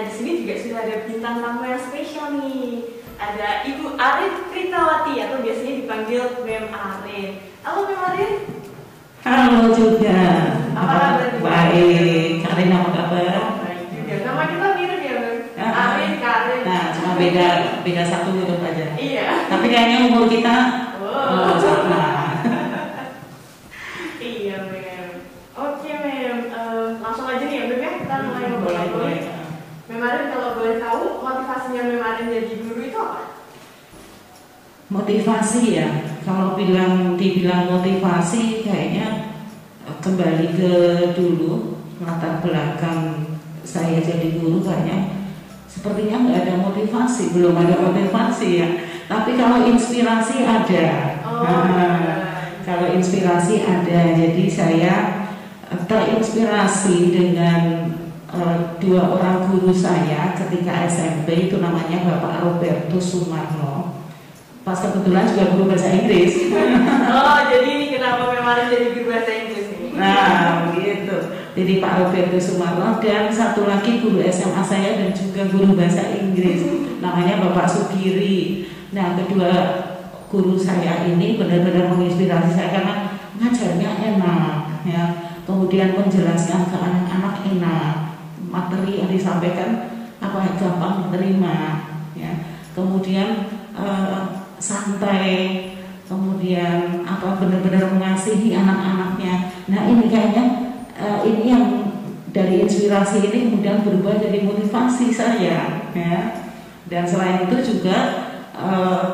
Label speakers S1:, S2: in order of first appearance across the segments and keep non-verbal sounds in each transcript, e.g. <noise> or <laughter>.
S1: Nah di sini juga sudah ada bintang tamu yang spesial nih. Ada Ibu Arin Pritawati atau biasanya dipanggil Mem Arin. Halo Mem Arin.
S2: Halo juga.
S1: Apa kabar?
S2: Baik. Karin apa kabar?
S1: Baik juga. Nama kita mirip ya Mem.
S2: Ah.
S1: Arin Karin.
S2: Nah, cuma beda beda satu huruf aja.
S1: Iya.
S2: Tapi kayaknya umur kita
S1: Wow.
S2: oh, sama.
S1: Iya Mem. Oke Mem. Eh, langsung aja nih ya Mem ya. Kita mulai
S2: Boleh,
S1: ngobrol.
S2: boleh.
S1: Mem Arin kalau boleh tahu motivasinya Mem Arin jadi guru itu apa?
S2: Motivasi ya. Kalau bilang dibilang motivasi kayaknya kembali ke dulu latar belakang saya jadi guru kayaknya sepertinya nggak ada motivasi, belum ada motivasi ya. Tapi kalau inspirasi ada.
S1: Oh,
S2: Nah. Kalau inspirasi ada, jadi saya terinspirasi dengan eh, dua orang guru saya ketika SMP itu namanya Bapak Roberto Sumarno. Pas kebetulan juga guru bahasa Inggris. <laughs>
S1: Oh, jadi ini kenapa memang jadi guru bahasa Inggris nih?
S2: Nah, begitu. Jadi Pak Roberto Sumarno dan satu lagi guru SMA saya dan juga guru bahasa Inggris namanya Bapak Sugiri. Nah, kedua guru saya ini benar-benar menginspirasi saya karena ngajarnya enak ya. Kemudian menjelaskan ke anak-anak enak. Materi yang disampaikan apa gampang diterima ya. Kemudian eh, santai kemudian apa benar-benar mengasihi anak-anaknya. Nah ini kayaknya eh, ini yang dari inspirasi ini kemudian berubah jadi motivasi saya, ya. Dan selain itu juga eh,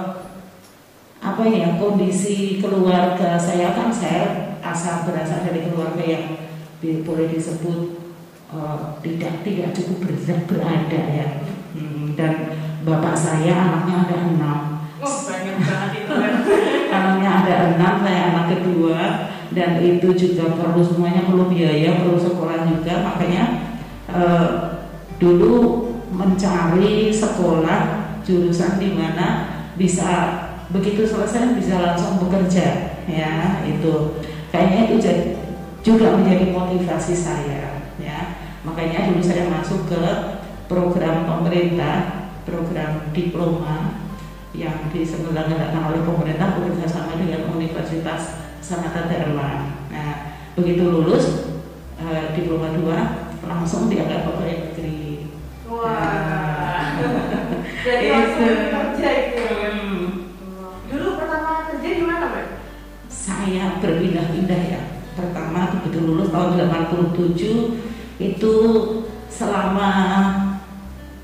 S2: apa ya kondisi keluarga saya kan saya asal berasal dari keluarga yang boleh disebut eh, tidak tidak cukup ber- berada ya. Hmm, dan bapak saya anaknya ada enam.
S1: Oh, banyak banget itu. <laughs>
S2: anaknya ada enam, saya anak kedua. Dan itu juga perlu semuanya perlu biaya, perlu sekolah juga. Makanya eh, dulu mencari sekolah jurusan di mana bisa begitu selesai bisa langsung bekerja. Ya itu. Kayaknya itu juga menjadi motivasi saya. ya makanya dulu saya masuk ke program pemerintah program diploma yang diselenggarakan oleh pemerintah bekerja sama dengan Universitas Sanata Dharma. Nah, begitu lulus eh, diploma 2 langsung diangkat pegawai negeri.
S1: Wah. Jadi <laughs>
S2: Itu.
S1: langsung kerja itu.
S2: Hmm,
S1: Dulu pertama kerja di mana, Mbak?
S2: saya berpindah-pindah ya. Pertama begitu lulus tahun 87 itu selama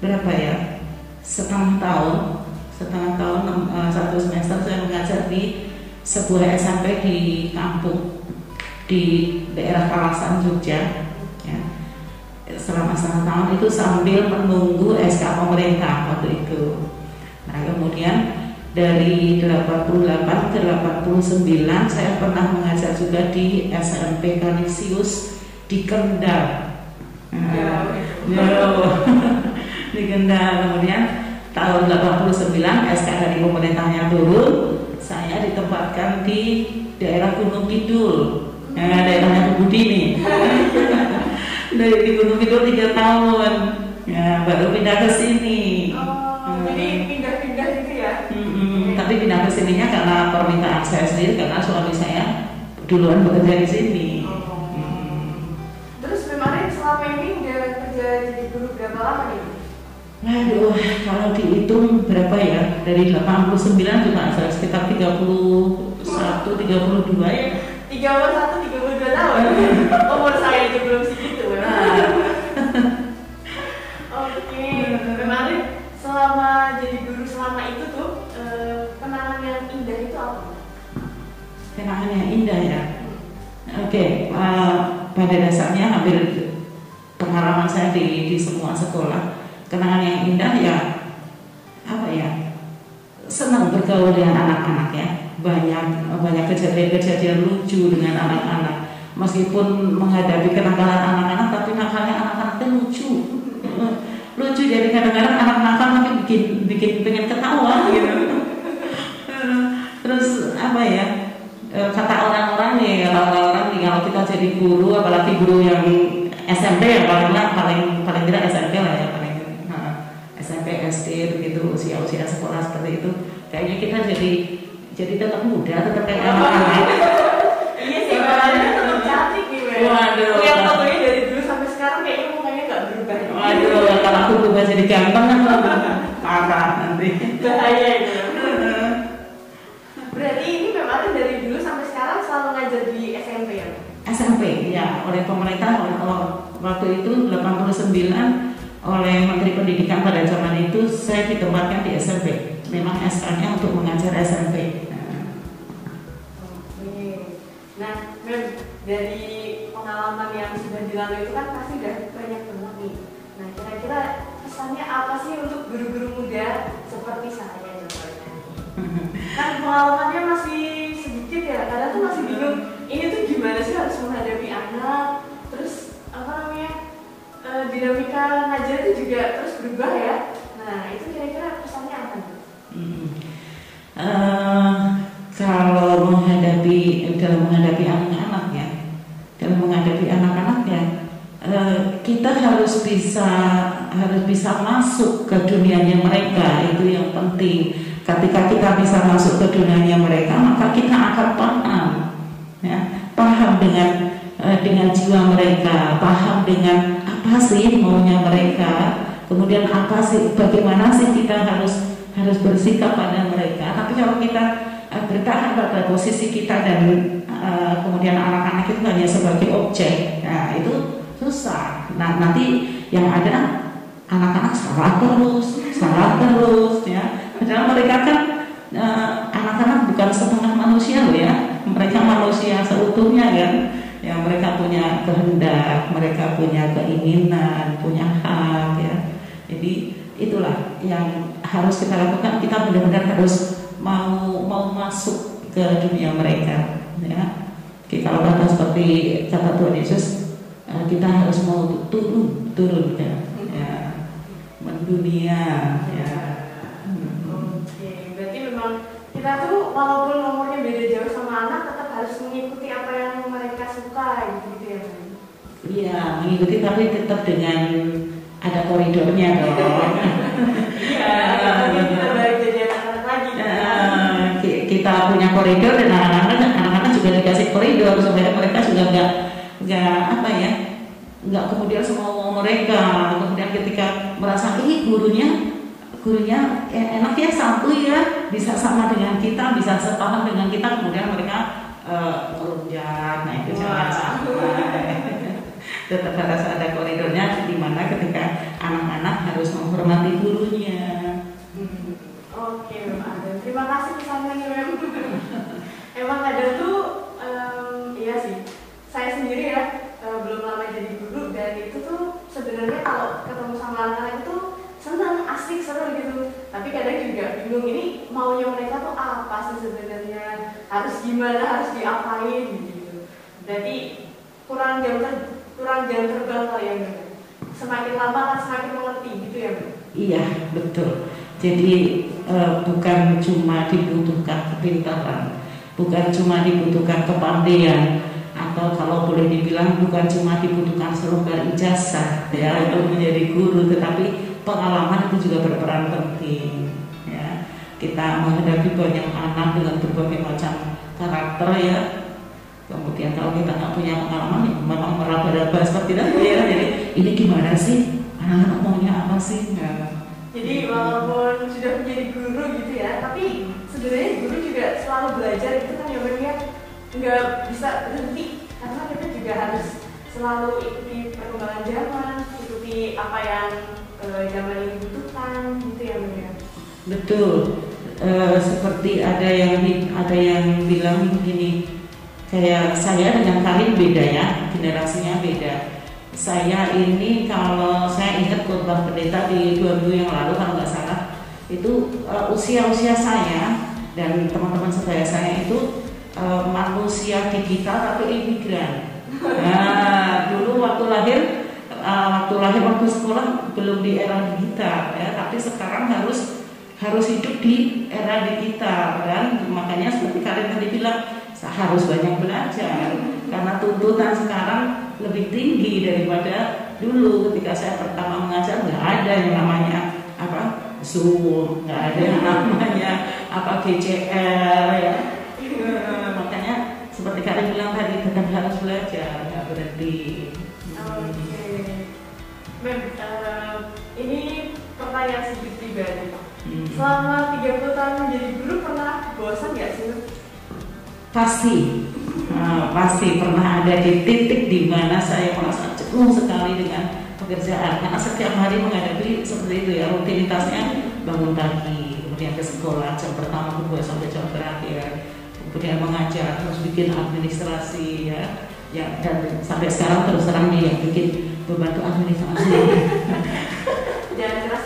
S2: berapa ya? Setengah tahun setengah tahun eh, satu semester saya mengajar di sebuah SMP di kampung di daerah Kalasan Jogja ya. selama setengah tahun itu sambil menunggu SK pemerintah waktu itu nah kemudian dari 88 ke 89 saya pernah mengajar juga di SMP Kanisius di Kendal Nah, Yo. di Kendal kemudian tahun 89 SK dari pemerintahnya turun. Saya ditempatkan di daerah Gunung Kidul. Nah, daerahnya Bu Budi nih. <laughs> Dari di Gunung Kidul tiga tahun. Ya baru pindah ke sini.
S1: Oh, jadi pindah-pindah gitu ya?
S2: Mm-mm, tapi pindah ke sininya karena permintaan saya sendiri karena suami saya duluan bekerja di sini
S1: jadi guru berapa lama nih?
S2: Aduh, kalau dihitung berapa ya? Dari 89 juga ada sekitar 31, 32 ya.
S1: 31, 32 tahun. Umur saya aja belum segitu. ya. Oke, kemarin selama jadi guru selama itu tuh eh, kenangan yang indah itu apa?
S2: Kenangan yang indah ya. Oke, eh, pada dasarnya hampir pengalaman saya di, di semua sekolah, kenangan yang indah ya apa ya? Senang bergaul dengan anak-anak ya. Banyak banyak kejadian-kejadian lucu dengan anak-anak. Meskipun menghadapi kenakalan anak-anak, tapi nakalnya anak-anak itu lucu. lucu jadi kadang-kadang anak nakal tapi bikin bikin pengen ketawa gitu. Terus apa ya? eh, kata orang-orang nih kalau orang-orang nih kalau kita jadi guru apalagi guru yang SMP ya paling lah paling paling tidak SMP lah ya paling SD begitu usia-usia sekolah seperti itu. Kayaknya kita jadi jadi tetap muda tetap kayak anak-anak.
S1: Iya sih <laughs> makanya tetap cantik nih Mel
S2: Waduh.
S1: lihat fotonya dari dulu sampai sekarang kayaknya mukanya nggak berubah.
S2: Waduh kalau aku berubah jadi ganteng kan parah nanti.
S1: Bahaya itu berarti ini memang dari dulu sampai sekarang selalu ngajar di SMP ya
S2: SMP ya oleh pemerintah oleh waktu itu 89 oleh Menteri Pendidikan pada zaman itu saya ditempatkan di SMP memang SK-nya untuk mengajar SMP Nah.
S1: Nah, dari pengalaman yang sudah dilalui itu kan pasti udah banyak banget nih. Nah, kira-kira pesannya apa sih untuk guru-guru muda seperti saya contohnya? <laughs> Kan pengalamannya masih sedikit ya, kadang tuh masih bingung. Ini tuh gimana sih harus menghadapi anak? Terus apa namanya? eh, dinamika ngajar itu juga terus berubah ya. Nah, itu kira-kira pesannya apa nih?
S2: Hmm. Eh, kalau menghadapi dalam menghadapi anak-anak ya, dalam menghadapi anak-anak ya, eh, kita harus bisa harus bisa masuk ke dunianya mereka itu yang penting. Ketika kita bisa masuk ke dunianya mereka, maka kita akan paham, ya, paham dengan eh, dengan jiwa mereka, paham dengan apa sih maunya mereka, kemudian apa sih, bagaimana sih kita harus harus bersikap pada mereka. Tapi kalau kita uh, bertahan pada posisi kita dan uh, kemudian anak-anak itu hanya sebagai objek, nah itu susah. Nah nanti yang ada anak-anak salah terus, salah terus, ya. Padahal mereka kan uh, anak-anak bukan setengah manusia loh ya, mereka manusia seutuhnya kan. Ya mereka punya kehendak, mereka punya keinginan, punya hak ya. Jadi itulah yang harus kita lakukan. Kita benar-benar harus mau mau masuk ke dunia mereka ya. Kita kata seperti kata Tuhan Yesus eh, kita harus mau turun turun ya, ya. Mendunia ya Hmm.
S1: Oke, berarti memang kita tuh walaupun nomornya beda jauh sama anak tetap harus mengikuti apa yang mereka suka gitu ya. Bang?
S2: iya mengikuti tapi tetap dengan ada koridornya dong
S1: Iya, kita anak-anak lagi.
S2: Eh, ki- kita punya koridor dan anak-anak anak-anak juga dikasih koridor supaya mereka juga nggak nggak apa ya nggak kemudian semua mau mereka. Kemudian ketika merasa ih gurunya gurunya eh, enak ya satu ya bisa sama dengan kita bisa sepaham dengan kita kemudian mereka eh, nah itu jangan
S1: Wah.
S2: sampai harus ada koridornya di mana ketika anak-anak harus menghormati gurunya
S1: Hmm. Oke, Adam. Terima kasih pesannya Mem. <laughs> Emang kadang tuh, em, iya sih. Saya sendiri ya, eh, belum lama jadi guru dan itu tuh sebenarnya kalau ketemu sama anak-anak itu senang, asik, seru gitu. Tapi kadang juga bingung ini maunya mereka tuh apa sih sebenarnya? Harus gimana? Harus diapain gitu. Jadi kurang ter kurang jam terbang kali ya. Semakin lama kan semakin mengerti gitu ya.
S2: Iya betul. Jadi eh, bukan cuma dibutuhkan kepintaran, bukan cuma dibutuhkan kepandaian, atau kalau boleh dibilang bukan cuma dibutuhkan selembar ijazah ya untuk menjadi guru, tetapi pengalaman itu juga berperan penting. Ya, kita menghadapi banyak anak dengan berbagai macam karakter ya. Kemudian kalau kita nggak punya pengalaman, ya memang meraba-raba seperti itu ya. Jadi ini gimana sih? Anak-anak maunya apa sih? Ya.
S1: Jadi walaupun sudah menjadi guru gitu ya, tapi sebenarnya guru juga selalu belajar itu kan ya ya nggak bisa berhenti karena kita juga harus selalu ikuti perkembangan zaman, ikuti apa yang eh, zaman ini butuhkan gitu ya Bang, ya.
S2: Betul. Eh, seperti ada yang ada yang bilang begini, kayak saya dengan Karin beda ya, generasinya beda. Saya ini kalau saya ingat khotbah pendeta di dua minggu yang lalu kalau nggak salah, itu eh, usia-usia saya dan teman-teman sebaya saya itu eh, manusia digital tapi imigran. Nah, dulu waktu lahir eh, waktu lahir waktu sekolah belum di era digital ya, tapi sekarang harus harus hidup di era digital dan makanya seperti kalian tadi bilang harus banyak belajar karena tuntutan sekarang lebih tinggi daripada dulu ketika saya pertama mengajar nggak ada yang namanya apa Zoom, nggak ada yang <laughs> namanya apa GCR ya. Makanya seperti kalian bilang tadi tetap harus belajar, nggak berhenti.
S1: Oke. Mem, eh, ini pertanyaan sedikit pribadi.
S2: Hmm.
S1: Selama 30 tahun menjadi guru pernah bosan nggak sih?
S2: Pasti, eh, pasti pernah ada di titik di mana saya merasa jenuh sekali dengan pekerjaan. Karena setiap hari menghadapi seperti itu ya rutinitasnya bangun pagi kemudian ke sekolah jam pertama kedua sampai jam terakhir kemudian mengajar terus bikin administrasi ya. Ya dan sampai sekarang terus terang nih yang bikin beban tuh administrasi
S1: Jangan ya.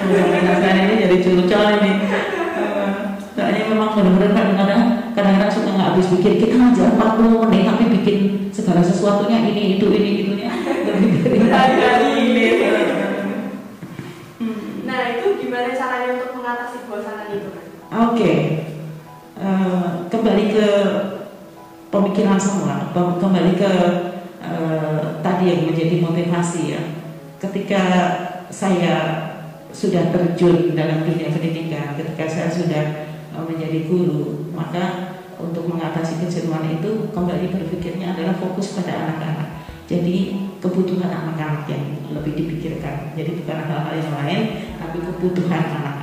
S2: Administrasi ini jadi curcol ini. Eh, soalnya memang benar-benar kadang-kadang habis bikin kita ngajar 40 menit tapi bikin segala sesuatunya ini itu ini itunya lebih dari
S1: Berhari-hari.
S2: ini
S1: Nah itu gimana caranya untuk mengatasi kebosanan itu? Mem?
S2: Oke, Eh, kembali ke pemikiran semula, kembali ke eh, tadi yang menjadi motivasi ya. Ketika saya sudah terjun dalam dunia pendidikan, ketika saya sudah eh, menjadi guru, maka untuk mengatasi kejenuhan itu kembali berpikirnya adalah fokus pada anak-anak. Jadi kebutuhan anak-anak yang lebih dipikirkan. Jadi bukan hal-hal yang lain, tapi kebutuhan anak-anak.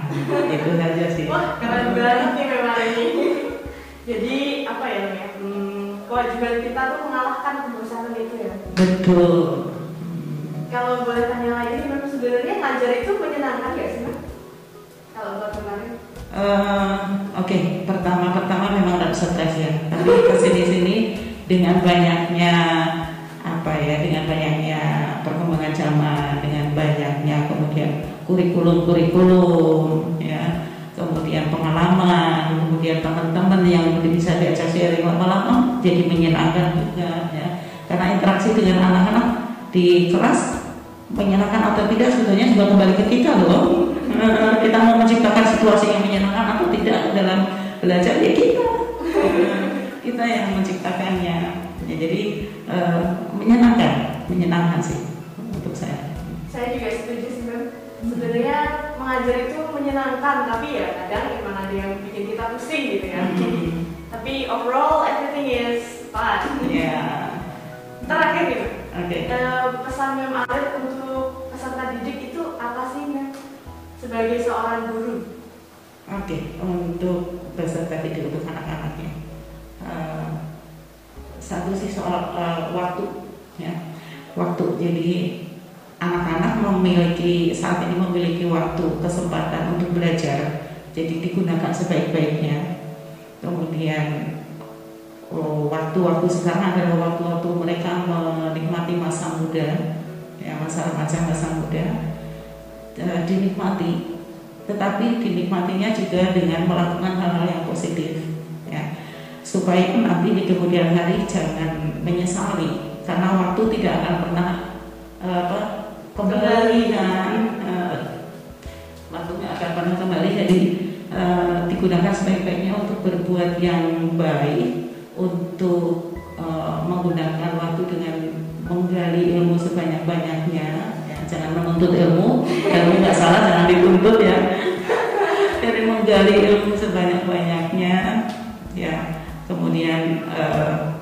S2: Itu saja sih.
S1: Wah keren banget nih memang ini. Jadi apa ya ya? Hmm, kewajiban kita tuh mengalahkan kebosanan itu ya.
S2: Betul.
S1: Kalau boleh tanya lagi nih, Mem, sebenarnya ngajar itu menyenangkan nggak sih? Kalau buat kemarin?
S2: Eh, Oke, pertama-pertama memang ada stres ya. Tapi ke sini sini dengan banyaknya apa ya, dengan banyaknya perkembangan zaman, dengan banyaknya kemudian kurikulum-kurikulum, ya, kemudian pengalaman, kemudian teman-teman yang bisa diajak sharing lama-lama jadi menyenangkan juga, ya. Karena interaksi dengan anak-anak di kelas menyenangkan atau tidak sebetulnya juga kembali ke kita loh. Kita mau menciptakan situasi yang menyenangkan atau tidak dalam belajar ya kita menyenangkan,
S1: tapi ya kadang emang ada yang bikin kita pusing gitu ya.
S2: Hmm, <laughs>
S1: Tapi overall everything is fun.
S2: ya <laughs>
S1: Terakhir nih, Mem.
S2: oke
S1: Eh, pesan Mem Alit untuk peserta didik itu apa sih Mem? Sebagai seorang guru.
S2: oke untuk peserta didik untuk anak-anaknya Eh, satu sih soal eh, waktu ya waktu jadi anak-anak memiliki saat ini memiliki waktu kesempatan untuk belajar. Jadi digunakan sebaik-baiknya. Kemudian oh, waktu-waktu sekarang adalah waktu-waktu mereka menikmati masa muda ya masa remaja masa muda. Eh, dinikmati. Tetapi dinikmatinya juga dengan melakukan hal-hal yang positif ya. Supaya nanti di kemudian hari jangan menyesali karena waktu tidak akan pernah eh, apa kembali kan eh, waktunya akan pernah kembali. Jadi eh, digunakan sebaik-baiknya untuk berbuat yang baik untuk eh, menggunakan waktu dengan menggali ilmu sebanyak-banyaknya. Ya, jangan menuntut ilmu. Ilmu nggak salah jangan dituntut ya. <laughs> Dari menggali ilmu sebanyak-banyaknya. Ya kemudian eh,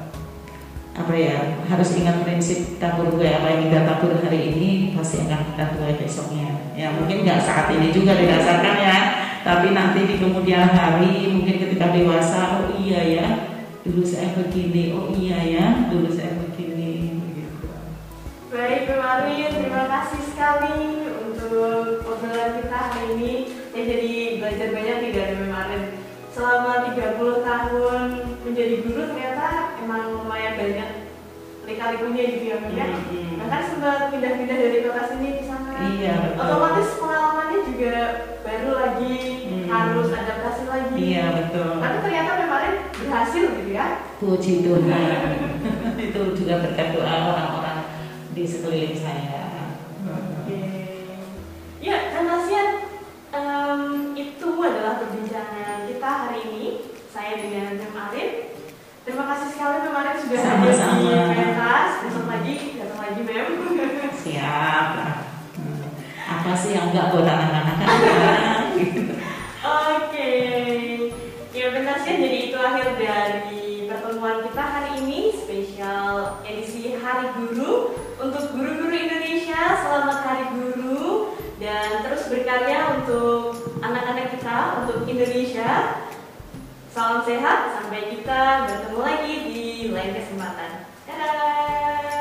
S2: apa ya harus ingat prinsip tabur gue apa yang kita tabur hari ini pasti akan kita tuai besoknya ya mungkin nggak saat ini juga dirasakan ya tapi nanti di kemudian hari mungkin ketika dewasa oh iya ya dulu saya begini oh iya ya dulu saya begini.
S1: Baik, Mem Alit, terima kasih sekali untuk obrolan kita hari ini. Saya jadi belajar banyak nih dari Mem Alit. Selama 30 tahun menjadi guru ternyata emang lumayan banyak lika-likunya gitu ya ya.
S2: Hmm.
S1: Bahkan sempat pindah-pindah dari kota sini ke sana.
S2: Iya, betul.
S1: Otomatis pengalamannya juga baru lagi,
S2: Hmm.
S1: harus adaptasi lagi.
S2: iya betul
S1: Tapi ternyata Mem Alit berhasil gitu ya.
S2: puji Tuhan <laughs> itu juga berkat doa orang-orang di sekeliling saya
S1: Oke. Ya, dan nasihat em, itu adalah perbincangan kita hari ini. Saya dengan Mem Arif. Terima kasih sekali Mem Arif sudah hadir di
S2: Sama-sama.
S1: pentas. Besok lagi, datang lagi Mem.
S2: siap apa sih yang enggak buat anak-anak kan
S1: Oke, ya benar sih. Jadi itu akhir dari pertemuan kita hari ini spesial edisi Hari Guru untuk guru-guru Indonesia. Selamat Hari Guru dan terus berkarya untuk anak-anak kita untuk Indonesia. Salam sehat, sampai kita bertemu lagi di lain kesempatan. Dadah!